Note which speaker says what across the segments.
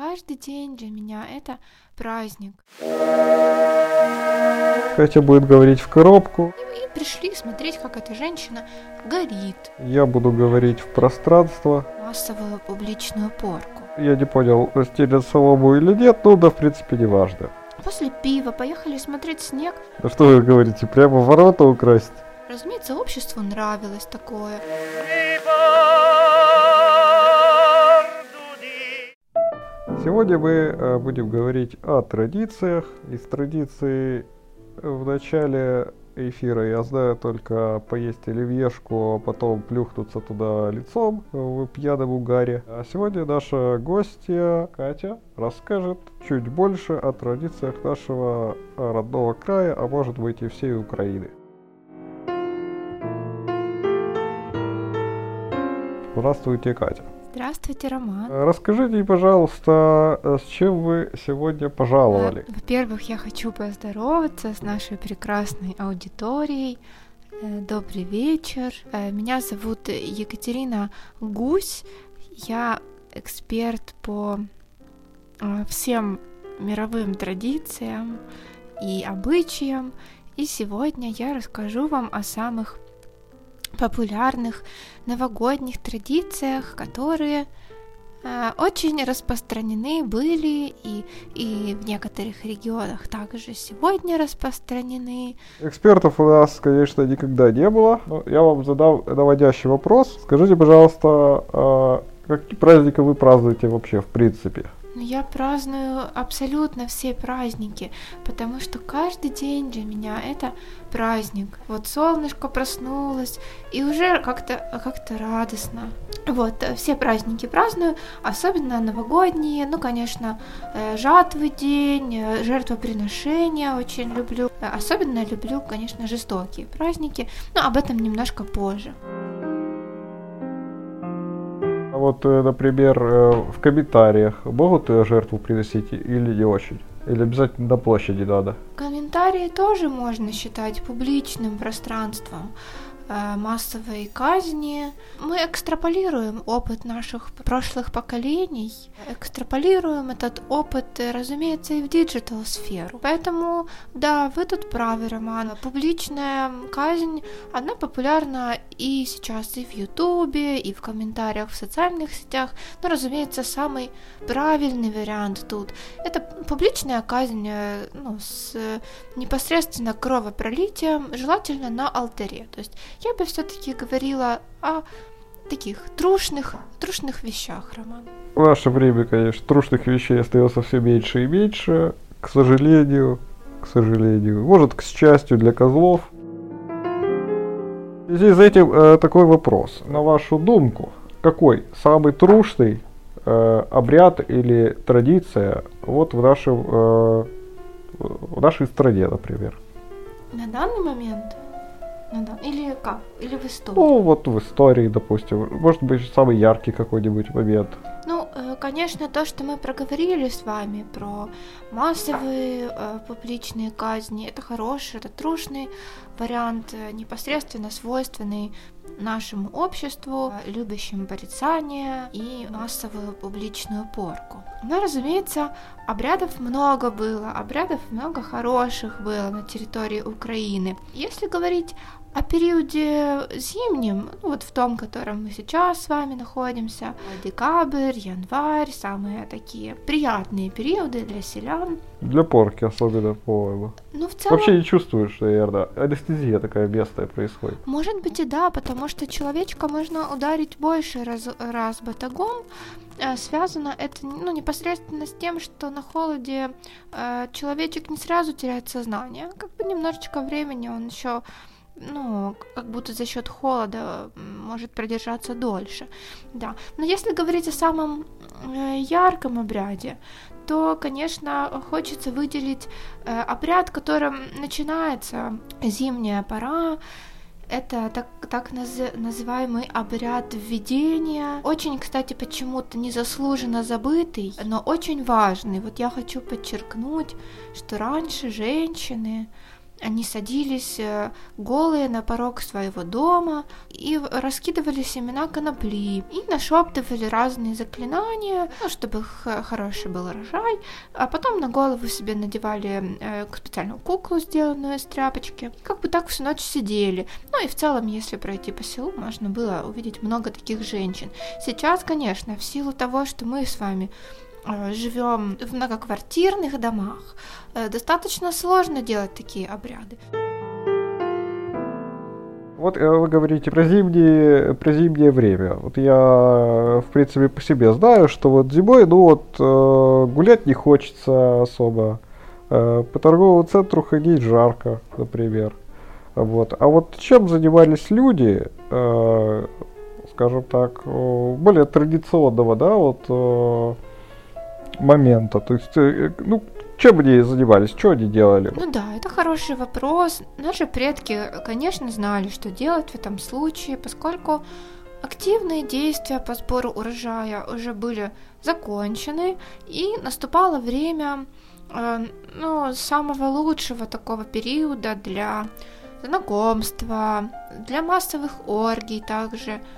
Speaker 1: Каждый день для меня это праздник.
Speaker 2: Катя будет говорить в коробку.
Speaker 1: И, и пришли смотреть, как эта женщина горит.
Speaker 2: Я буду говорить в пространство.
Speaker 1: Массовую публичную порку.
Speaker 2: Я не понял, стелят солому или нет, ну да, в принципе, не важно.
Speaker 1: После пива поехали смотреть снег.
Speaker 2: Да что вы говорите, прямо ворота украсть?
Speaker 1: Разумеется, обществу нравилось такое.
Speaker 2: Сегодня мы э, будем говорить о традициях. Из традиций в начале эфира я знаю только поесть оливьешку, а потом плюхнуться туда лицом в пьяном угаре. А сегодня наша гостья Катя расскажет чуть больше о традициях нашего родного края, а может быть и всей Украины. Здравствуйте, Катя.
Speaker 1: Здравствуйте, Роман.
Speaker 2: Расскажите, пожалуйста, с чем вы сегодня пожаловали?
Speaker 1: Во-первых, я хочу поздороваться с нашей прекрасной аудиторией. Э, добрый вечер. Э, меня зовут Екатерина Гусь. Я эксперт по э, всем мировым традициям и обычаям. И сегодня я расскажу вам о самых популярных новогодних традициях, которые э, очень распространены были и, и в некоторых регионах также сегодня распространены.
Speaker 2: Экспертов у нас, конечно, никогда не было. Но я вам задам наводящий вопрос. Скажите, пожалуйста, э, какие праздники вы празднуете вообще в принципе?
Speaker 1: Но я праздную абсолютно все праздники, потому что каждый день для меня это праздник. Вот солнышко проснулось, и уже как-то как радостно. Вот, э, все праздники праздную, особенно новогодние, ну, конечно, э, жатвы день, э, жертвоприношения очень люблю. Особенно люблю, конечно, жестокие праздники, но об этом немножко позже
Speaker 2: вот, э, например, э, в комментариях могут жертву приносить или не очень? Или обязательно на площади надо?
Speaker 1: Комментарии тоже можно считать публичным пространством. Э, массовой казни. Мы экстраполируем опыт наших прошлых поколений, экстраполируем этот опыт, э, разумеется, и в digital сферу. Поэтому, да, вы тут правы, Роман. Публичная казнь, она популярна и сейчас и в Ютубе, и в комментариях в социальных сетях. Но, разумеется, самый правильный вариант тут – это публичная казнь э, ну, с непосредственно кровопролитием, желательно на алтаре. То есть я бы все-таки говорила о таких трушных, трушных вещах, Роман.
Speaker 2: В наше время, конечно, трушных вещей остается все меньше и меньше, к сожалению, к сожалению. Может, к счастью для козлов. В связи с этим э, такой вопрос. На вашу думку, какой самый трушный э, обряд или традиция вот в, нашем, э, в нашей стране, например?
Speaker 1: На данный момент? Ну да. Или как? Или в истории?
Speaker 2: Ну, вот в истории, допустим. Может быть, самый яркий какой-нибудь момент.
Speaker 1: Ну, э, конечно, то, что мы проговорили с вами про массовые э, публичные казни, это хороший, это трушный вариант, э, непосредственно свойственный нашему обществу, любящим порицание и массовую публичную порку. Но, разумеется, обрядов много было, обрядов много хороших было на территории Украины. Если говорить о периоде зимнем, ну, вот в том, в котором мы сейчас с вами находимся, декабрь, январь, самые такие приятные периоды для селян.
Speaker 2: Для порки особенно, по-моему.
Speaker 1: Ну, в целом...
Speaker 2: Вообще не чувствуешь, наверное, анестезия такая местная происходит.
Speaker 1: Может быть и да, потому что человечка можно ударить больше раз, раз батагом, э, связано это ну, непосредственно с тем, что на холоде э, человечек не сразу теряет сознание, как бы немножечко времени он еще ну, как будто за счет холода может продержаться дольше, да. Но если говорить о самом э, ярком обряде, то, конечно, хочется выделить э, обряд, которым начинается зимняя пора, это так, так наз, называемый обряд введения. Очень, кстати, почему-то незаслуженно забытый, но очень важный. Вот я хочу подчеркнуть, что раньше женщины они садились э, голые на порог своего дома и раскидывали семена конопли и нашептывали разные заклинания, ну, чтобы хороший был рожай, а потом на голову себе надевали э, специальную куклу, сделанную из тряпочки. Как бы так всю ночь сидели. Ну и в целом, если пройти по селу, можно было увидеть много таких женщин. Сейчас, конечно, в силу того, что мы с вами живем в многоквартирных домах, э, достаточно сложно делать такие обряды.
Speaker 2: Вот э, вы говорите про зимнее, про зимнее время. Вот я, в принципе, по себе знаю, что вот зимой, ну вот, гулять не хочется особо. По торговому центру ходить жарко, например. Вот. А вот чем занимались люди, скажем так, более традиционного, да, вот момента? То есть, э, ну, чем они занимались, что они делали?
Speaker 1: Ну да, это хороший вопрос. Наши предки, конечно, знали, что делать в этом случае, поскольку активные действия по сбору урожая уже были закончены, и наступало время э, ну, самого лучшего такого периода для знакомства, для массовых оргий также –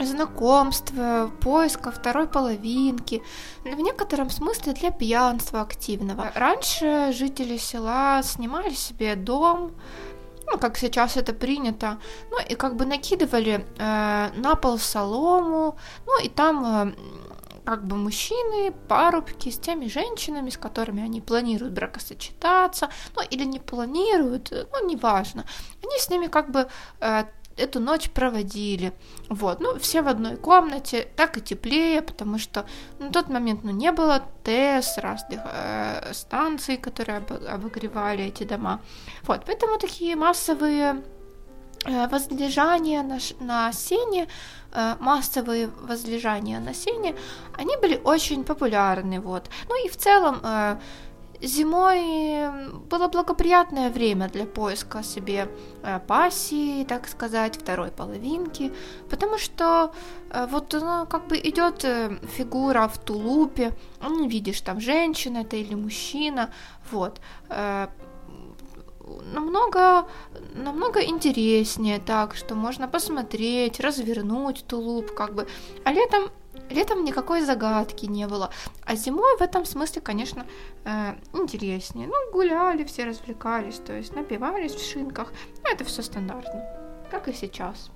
Speaker 1: знакомства, поиска второй половинки, в некотором смысле для пьянства активного. Раньше жители села снимали себе дом, ну, как сейчас это принято, ну, и как бы накидывали э, на пол солому, ну, и там э, как бы мужчины, парубки с теми женщинами, с которыми они планируют бракосочетаться, ну, или не планируют, ну, неважно. Они с ними как бы э, эту ночь проводили. Вот, ну, все в одной комнате, так и теплее, потому что на тот момент, ну, не было ТЭС, разных э, станций, которые об, обогревали эти дома. Вот, поэтому такие массовые э, возлежания на, на сене, э, массовые возлежания на сене, они были очень популярны, вот. Ну и в целом э, Зимой было благоприятное время для поиска себе э, пассии, так сказать, второй половинки, потому что э, вот ну, как бы идет э, фигура в тулупе, ну, видишь, там женщина это или мужчина, вот, намного, намного интереснее так, что можно посмотреть, развернуть тулуп, как бы, а летом Летом никакой загадки не было, а зимой в этом смысле, конечно, э, интереснее. Ну, гуляли, все развлекались, то есть напивались в шинках. Ну, это все стандартно, как и сейчас.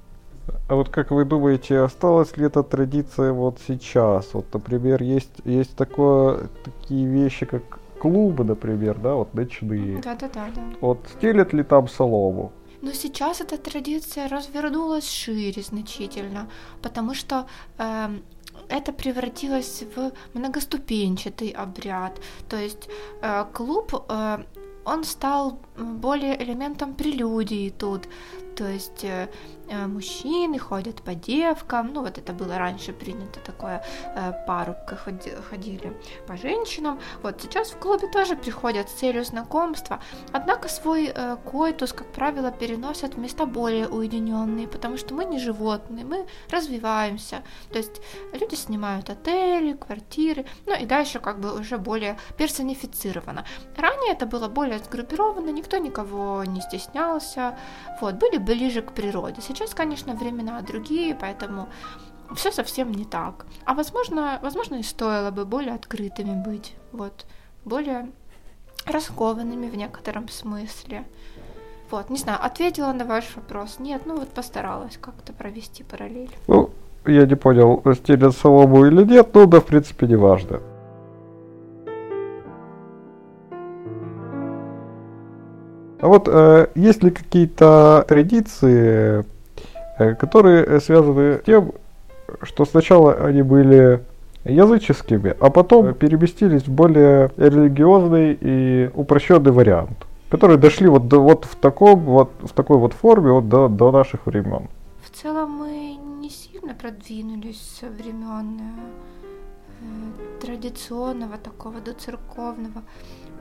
Speaker 2: А вот как вы думаете, осталась ли эта традиция вот сейчас? Вот, например, есть, есть такое, такие вещи, как клубы, например, да, вот ночные.
Speaker 1: Да-да-да. да.
Speaker 2: Вот стелят ли там солому?
Speaker 1: Но сейчас эта традиция развернулась шире значительно, потому что э, это превратилось в многоступенчатый обряд. То есть э, клуб, э, он стал более элементом прелюдии тут. То есть э, Э, мужчины ходят по девкам, ну вот это было раньше принято такое, э, парубка ходили по женщинам, вот сейчас в клубе тоже приходят с целью знакомства, однако свой койтус, как правило, переносят в места более уединенные, потому что мы не животные, мы развиваемся, то есть люди снимают отели, квартиры, ну и дальше как бы уже более персонифицировано. Ранее это было более сгруппировано, никто никого не стеснялся, вот, были ближе к природе. Сейчас конечно, времена другие, поэтому все совсем не так. А возможно, возможно и стоило бы более открытыми быть, вот, более раскованными в некотором смысле. Вот, не знаю, ответила на ваш вопрос. Нет, ну вот постаралась как-то провести параллель.
Speaker 2: Ну, я не понял, стелят солому или нет, ну да, в принципе, не важно. А вот э, есть ли какие-то традиции Э, которые э, связаны с тем, что сначала они были языческими, а потом переместились в более религиозный и упрощенный вариант, которые дошли вот, до, вот в таком вот в такой вот форме вот до, до наших времен.
Speaker 1: В целом мы не сильно продвинулись со времен э, традиционного такого до церковного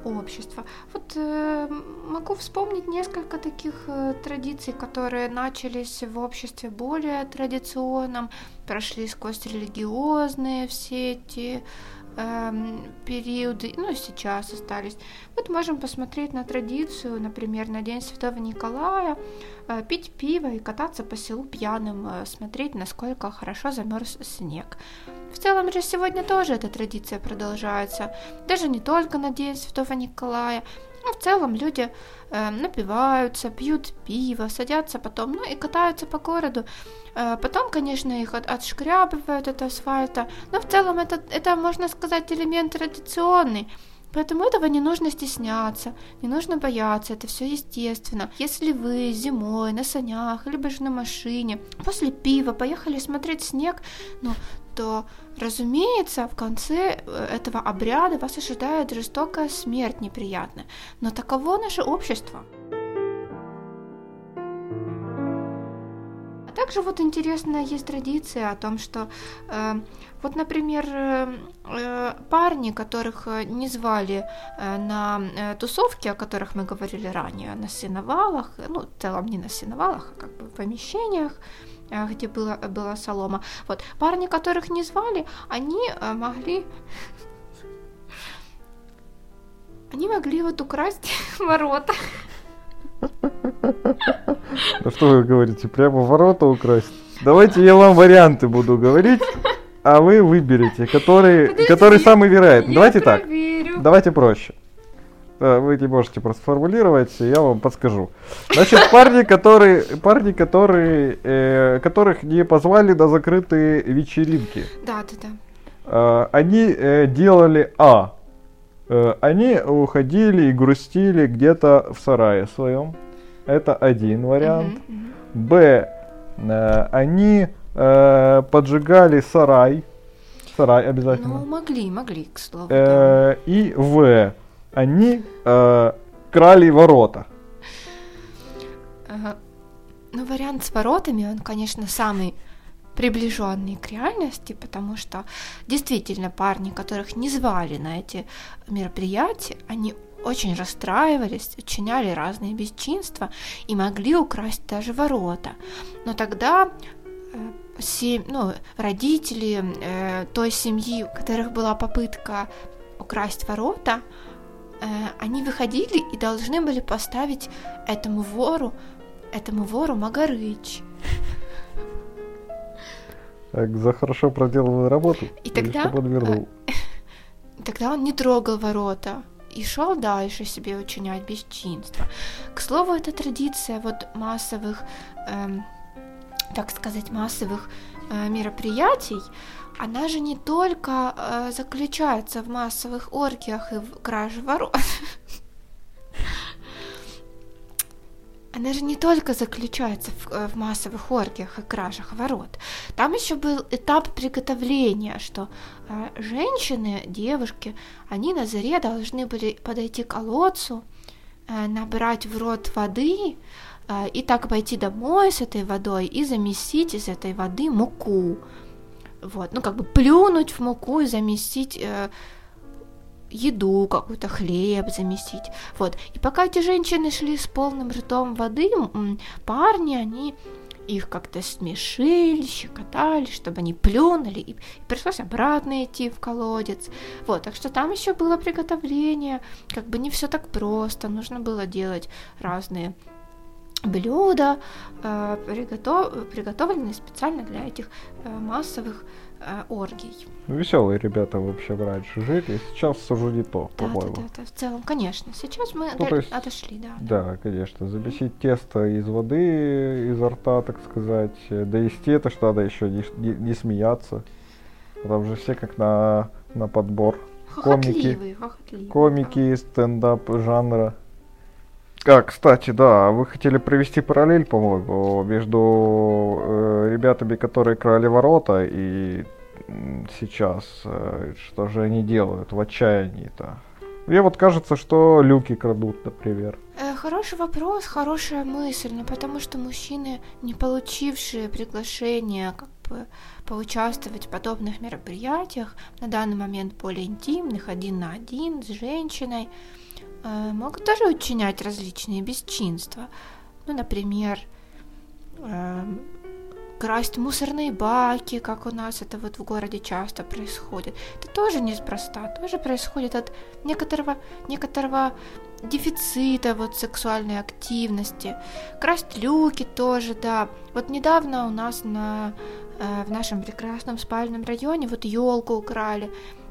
Speaker 1: общества. Вот э, могу вспомнить несколько таких э, традиций, которые начались в обществе более традиционном, прошли сквозь религиозные все эти э, периоды, ну и сейчас остались. Вот можем посмотреть на традицию, например, на День Святого Николая, э, пить пиво и кататься по селу пьяным, э, смотреть, насколько хорошо замерз снег. В целом же сегодня тоже эта традиция продолжается, даже не только на День Святого Николая, но в целом люди э, напиваются, пьют пиво, садятся потом, ну и катаются по городу. Э, потом, конечно, их от, отшкрябывают от асфальта, но в целом это, это, можно сказать, элемент традиционный. Поэтому этого не нужно стесняться, не нужно бояться, это все естественно. Если вы зимой на санях, либо же на машине, после пива поехали смотреть снег, ну, то, разумеется, в конце э, этого обряда вас ожидает жестокая смерть неприятная. Но таково наше общество. А также вот интересная есть традиция о том, что э, вот, например, э, э парни, которых э, не звали э, на э, тусовки, о которых мы говорили ранее, на сеновалах, ну, в целом не на сеновалах, а как бы в помещениях, а, где была, была солома. Вот. Парни, которых не звали, они а, могли... Они могли вот украсть ворота.
Speaker 2: Ну что вы говорите, прямо ворота украсть? Давайте я вам варианты буду говорить, а вы выберете, который, который самый вероятный. Давайте проверю. так. Давайте проще. Вы не можете просто формулировать, я вам подскажу. Значит, парни, которые, парни, которые, э, которых не позвали на закрытые вечеринки.
Speaker 1: Да, да, да.
Speaker 2: Э, они э, делали А. Э, они уходили и грустили где-то в сарае своем. Это один вариант. Б. Э, они э, поджигали сарай. Сарай обязательно.
Speaker 1: Ну, могли, могли, к слову.
Speaker 2: Э, да. И В они э, крали ворота.
Speaker 1: Ну, вариант с воротами, он, конечно, самый приближенный к реальности, потому что действительно парни, которых не звали на эти мероприятия, они очень расстраивались, учиняли разные бесчинства и могли украсть даже ворота. Но тогда э, сем, ну, родители э, той семьи, у которых была попытка украсть ворота, они выходили и должны были поставить этому вору, этому вору Магарыч.
Speaker 2: Так, за хорошо проделанную работу.
Speaker 1: И тогда, он вернул. Э, тогда он не трогал ворота и шел дальше себе учинять бесчинство. К слову, эта традиция вот массовых, эм, так сказать, массовых э, мероприятий, она же не только э, заключается в массовых оргиях и в краже ворот. Она же не только заключается в, э, в массовых оргиях и кражах ворот. Там еще был этап приготовления, что э, женщины, девушки, они на заре должны были подойти к колодцу, э, набрать в рот воды э, и так пойти домой с этой водой и замесить из этой воды муку. Вот, ну как бы плюнуть в муку и заместить э, еду, какой-то хлеб заместить. Вот. И пока эти женщины шли с полным ртом воды, парни, они их как-то смешили, щекотали, чтобы они плюнули, и пришлось обратно идти в колодец. Вот, так что там еще было приготовление, как бы не все так просто, нужно было делать разные блюда, э, приготов... приготовленные специально для этих э, массовых э, оргий.
Speaker 2: Веселые ребята вообще раньше жили, сейчас уже не то,
Speaker 1: да,
Speaker 2: по-моему.
Speaker 1: Да, да, да, в целом, конечно. Сейчас мы ну, до... есть, отошли, да.
Speaker 2: Да, конечно. Замесить тесто из воды, изо рта, так сказать, довести это, что надо еще не, не, не смеяться. Там же все как на, на подбор.
Speaker 1: Комики,
Speaker 2: комики стендап жанра. А, кстати, да, вы хотели провести параллель, по-моему, между э, ребятами, которые крали ворота, и сейчас, э, что же они делают в отчаянии-то? Мне вот кажется, что люки крадут, например.
Speaker 1: Э, хороший вопрос, хорошая мысль, но потому что мужчины, не получившие приглашение как бы поучаствовать в подобных мероприятиях, на данный момент более интимных, один на один с женщиной, могут тоже учинять различные бесчинства. Ну, например, эм, красть мусорные баки, как у нас это вот в городе часто происходит. Это тоже неспроста, тоже происходит от некоторого, некоторого дефицита вот сексуальной активности. Красть люки тоже, да. Вот недавно у нас на, э, в нашем прекрасном спальном районе вот елку украли, э,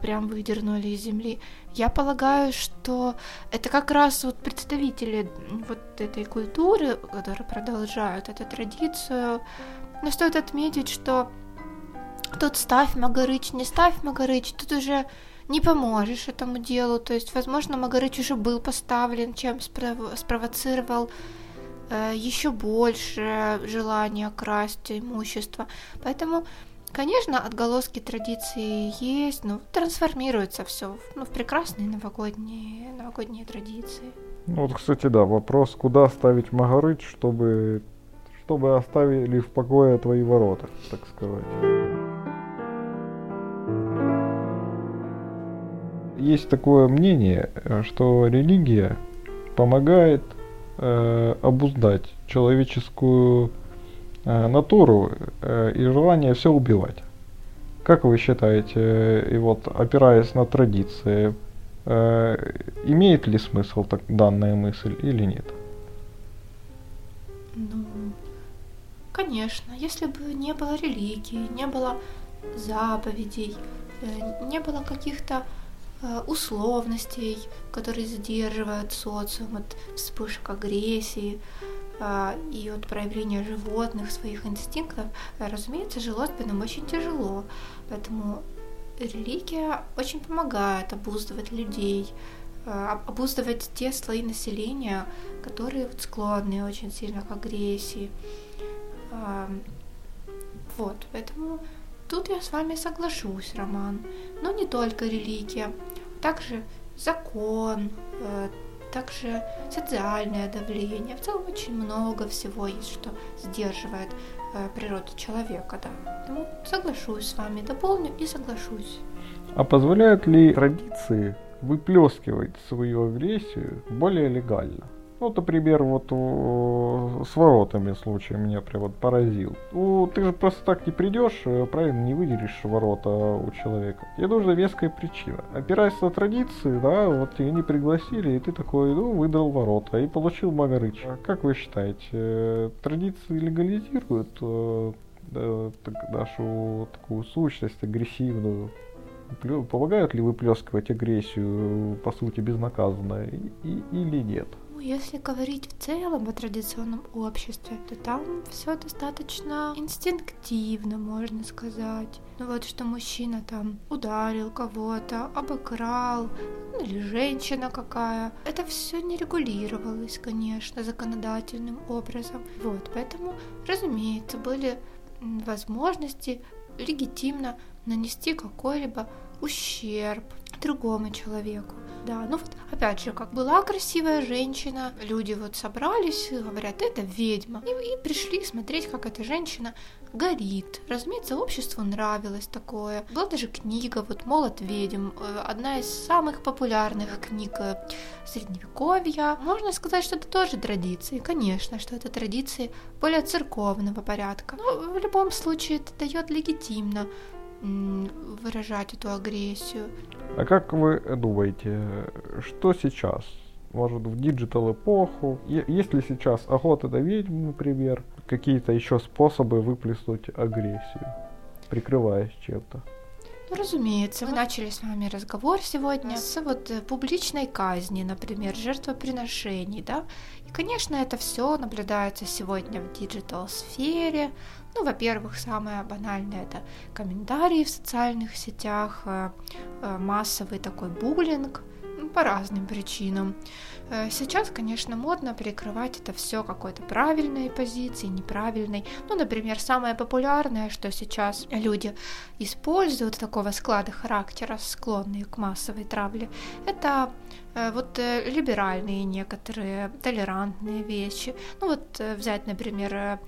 Speaker 1: прям выдернули из земли. Я полагаю, что это как раз вот представители вот этой культуры, которые продолжают эту традицию. Но стоит отметить, что тут ставь Магарыч, не ставь Магарыч, тут уже не поможешь этому делу. То есть, возможно, Магарыч уже был поставлен, чем спров- спровоцировал э, еще больше желания красть имущество. Поэтому, конечно, отголоски традиции есть, но трансформируется все ну, в прекрасные новогодние, новогодние традиции.
Speaker 2: Ну, вот, кстати, да, вопрос, куда ставить Магарыч, чтобы, чтобы оставили в покое твои ворота, так сказать. есть такое мнение, что религия помогает э, обуздать человеческую натуру э, и желание все убивать. Как вы считаете, э, и вот опираясь на традиции, э, имеет ли смысл так, данная мысль или нет?
Speaker 1: Ну, конечно, если бы не было религии, не было заповедей, э, не было каких-то Э, условностей, которые задерживают социум от вспышек агрессии э, и от проявления животных своих инстинктов, разумеется, нам очень тяжело. Поэтому религия очень помогает обуздывать людей, обуздывать те слои населения, которые склонны очень сильно к агрессии. Вот, поэтому Тут я с вами соглашусь, Роман. Но не только религия, также закон, э, также социальное давление. В целом очень много всего есть, что сдерживает э, природу человека, да. Поэтому соглашусь с вами, дополню и соглашусь.
Speaker 2: А позволяют ли традиции выплескивать свою агрессию более легально? Ну, например, вот с воротами случай меня прям вот поразил. Ну, ты же просто так не придешь, э, правильно, не выделишь ворота у человека. Тебе нужна веская причина. Опираясь на традиции, да, вот тебя не пригласили, и ты такой, ну, выдал ворота и получил Магарыч. А как вы считаете, э, традиции легализируют э, да, так, нашу такую сущность агрессивную? Помогают ли выплескивать агрессию, по сути, безнаказанно, и, и, или нет?
Speaker 1: Если говорить в целом о традиционном обществе, то там все достаточно инстинктивно, можно сказать. Ну вот, что мужчина там ударил кого-то, обокрал, ну, или женщина какая. Это все не регулировалось, конечно, законодательным образом. Вот, поэтому, разумеется, были возможности легитимно нанести какой-либо ущерб другому человеку. Да, ну вот опять же, как была красивая женщина, люди вот собрались, говорят, это ведьма. И, и пришли смотреть, как эта женщина горит. Разумеется, обществу нравилось такое. Была даже книга, вот «Молот ведьм», э, одна из самых популярных книг э, Средневековья. Можно сказать, что это тоже традиции. Конечно, что это традиции более церковного порядка. Но в любом случае это дает легитимно выражать эту агрессию.
Speaker 2: А как вы думаете, что сейчас? Может, в digital эпоху? Есть ли сейчас охота на ведьм, например, какие-то еще способы выплеснуть агрессию, прикрываясь чем-то?
Speaker 1: Ну, разумеется, мы начали с вами разговор сегодня с вот э, публичной казни, например, жертвоприношений, да. И, конечно, это все наблюдается сегодня в digital-сфере, ну, во-первых, самое банальное это комментарии в социальных сетях, э, э, массовый такой буллинг ну, по разным причинам. Э, сейчас, конечно, модно прикрывать это все какой-то правильной позицией, неправильной. Ну, например, самое популярное, что сейчас люди используют такого склада характера, склонные к массовой травле, это вот либеральные некоторые, толерантные вещи. Ну вот взять, например,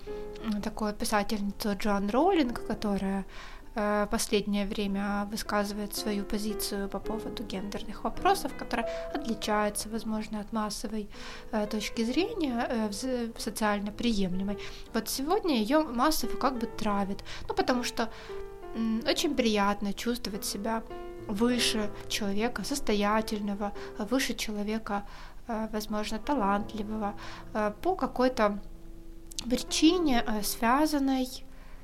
Speaker 1: такую писательницу Джон Роллинг, которая э, последнее время высказывает свою позицию по поводу гендерных вопросов, которая отличается, возможно, от массовой э, точки зрения, э, социально приемлемой. Вот сегодня ее массово как бы травит, ну потому что очень приятно чувствовать себя выше человека состоятельного, выше человека, э, возможно, талантливого, э, по какой-то причине, э, связанной,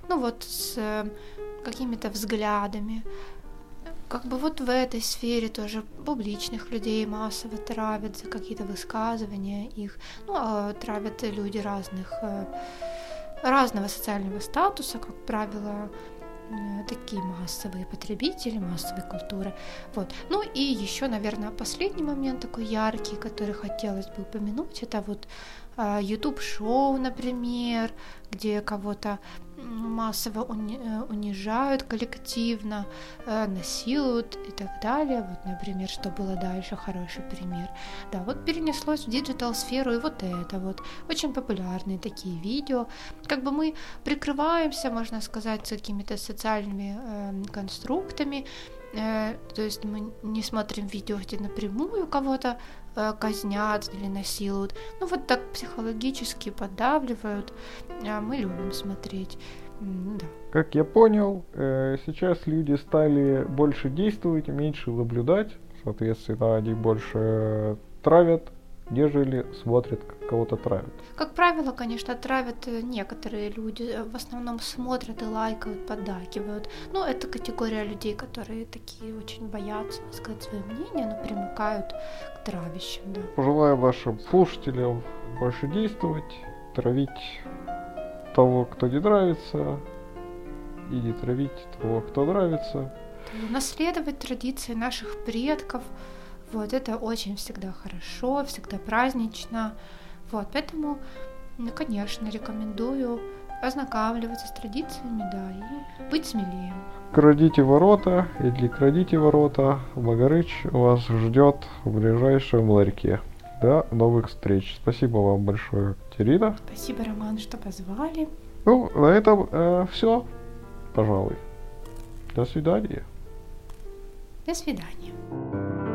Speaker 1: ну вот, с какими-то взглядами. Как бы вот в этой сфере тоже публичных людей массово травят за какие-то высказывания их. Ну, а травят люди разных, разного социального статуса, как правило, Э, такие массовые потребители массовой культуры. Вот. Ну и еще, наверное, последний момент такой яркий, который хотелось бы упомянуть, это вот а, YouTube-шоу, например, где кого-то массово э, унижают коллективно, э, насилуют и так далее. Вот, например, что было дальше, хороший пример. Да, вот перенеслось в digital-сферу и вот это вот. Очень популярные такие видео. Как бы мы прикрываемся, можно сказать, какими-то социальными э, конструктами, э, то есть мы не смотрим видео, где напрямую кого-то Э, казнят или насилуют. Ну вот так психологически поддавливают. А мы любим смотреть. Да.
Speaker 2: Как я понял, э, сейчас люди стали больше действовать, меньше наблюдать. Соответственно, они больше травят, нежели смотрят, как кого-то травят.
Speaker 1: Как правило, конечно, травят э, некоторые люди. Э, в основном смотрят и лайкают, поддакивают. Но это категория людей, которые такие очень боятся сказать свое мнение, но примыкают к травящим. Да.
Speaker 2: Пожелаю вашим слушателям больше действовать, травить того, кто не нравится, и не травить того, кто нравится.
Speaker 1: Наследовать традиции наших предков – вот, это очень всегда хорошо, всегда празднично. Вот, поэтому, ну, конечно, рекомендую ознакомливаться с традициями, да, и быть смелее.
Speaker 2: Крадите ворота или крадите ворота, Магарыч вас ждет в ближайшем ларьке. До новых встреч. Спасибо вам большое, Терина.
Speaker 1: Спасибо, Роман, что позвали.
Speaker 2: Ну, на этом э, все, пожалуй. До свидания.
Speaker 1: До свидания.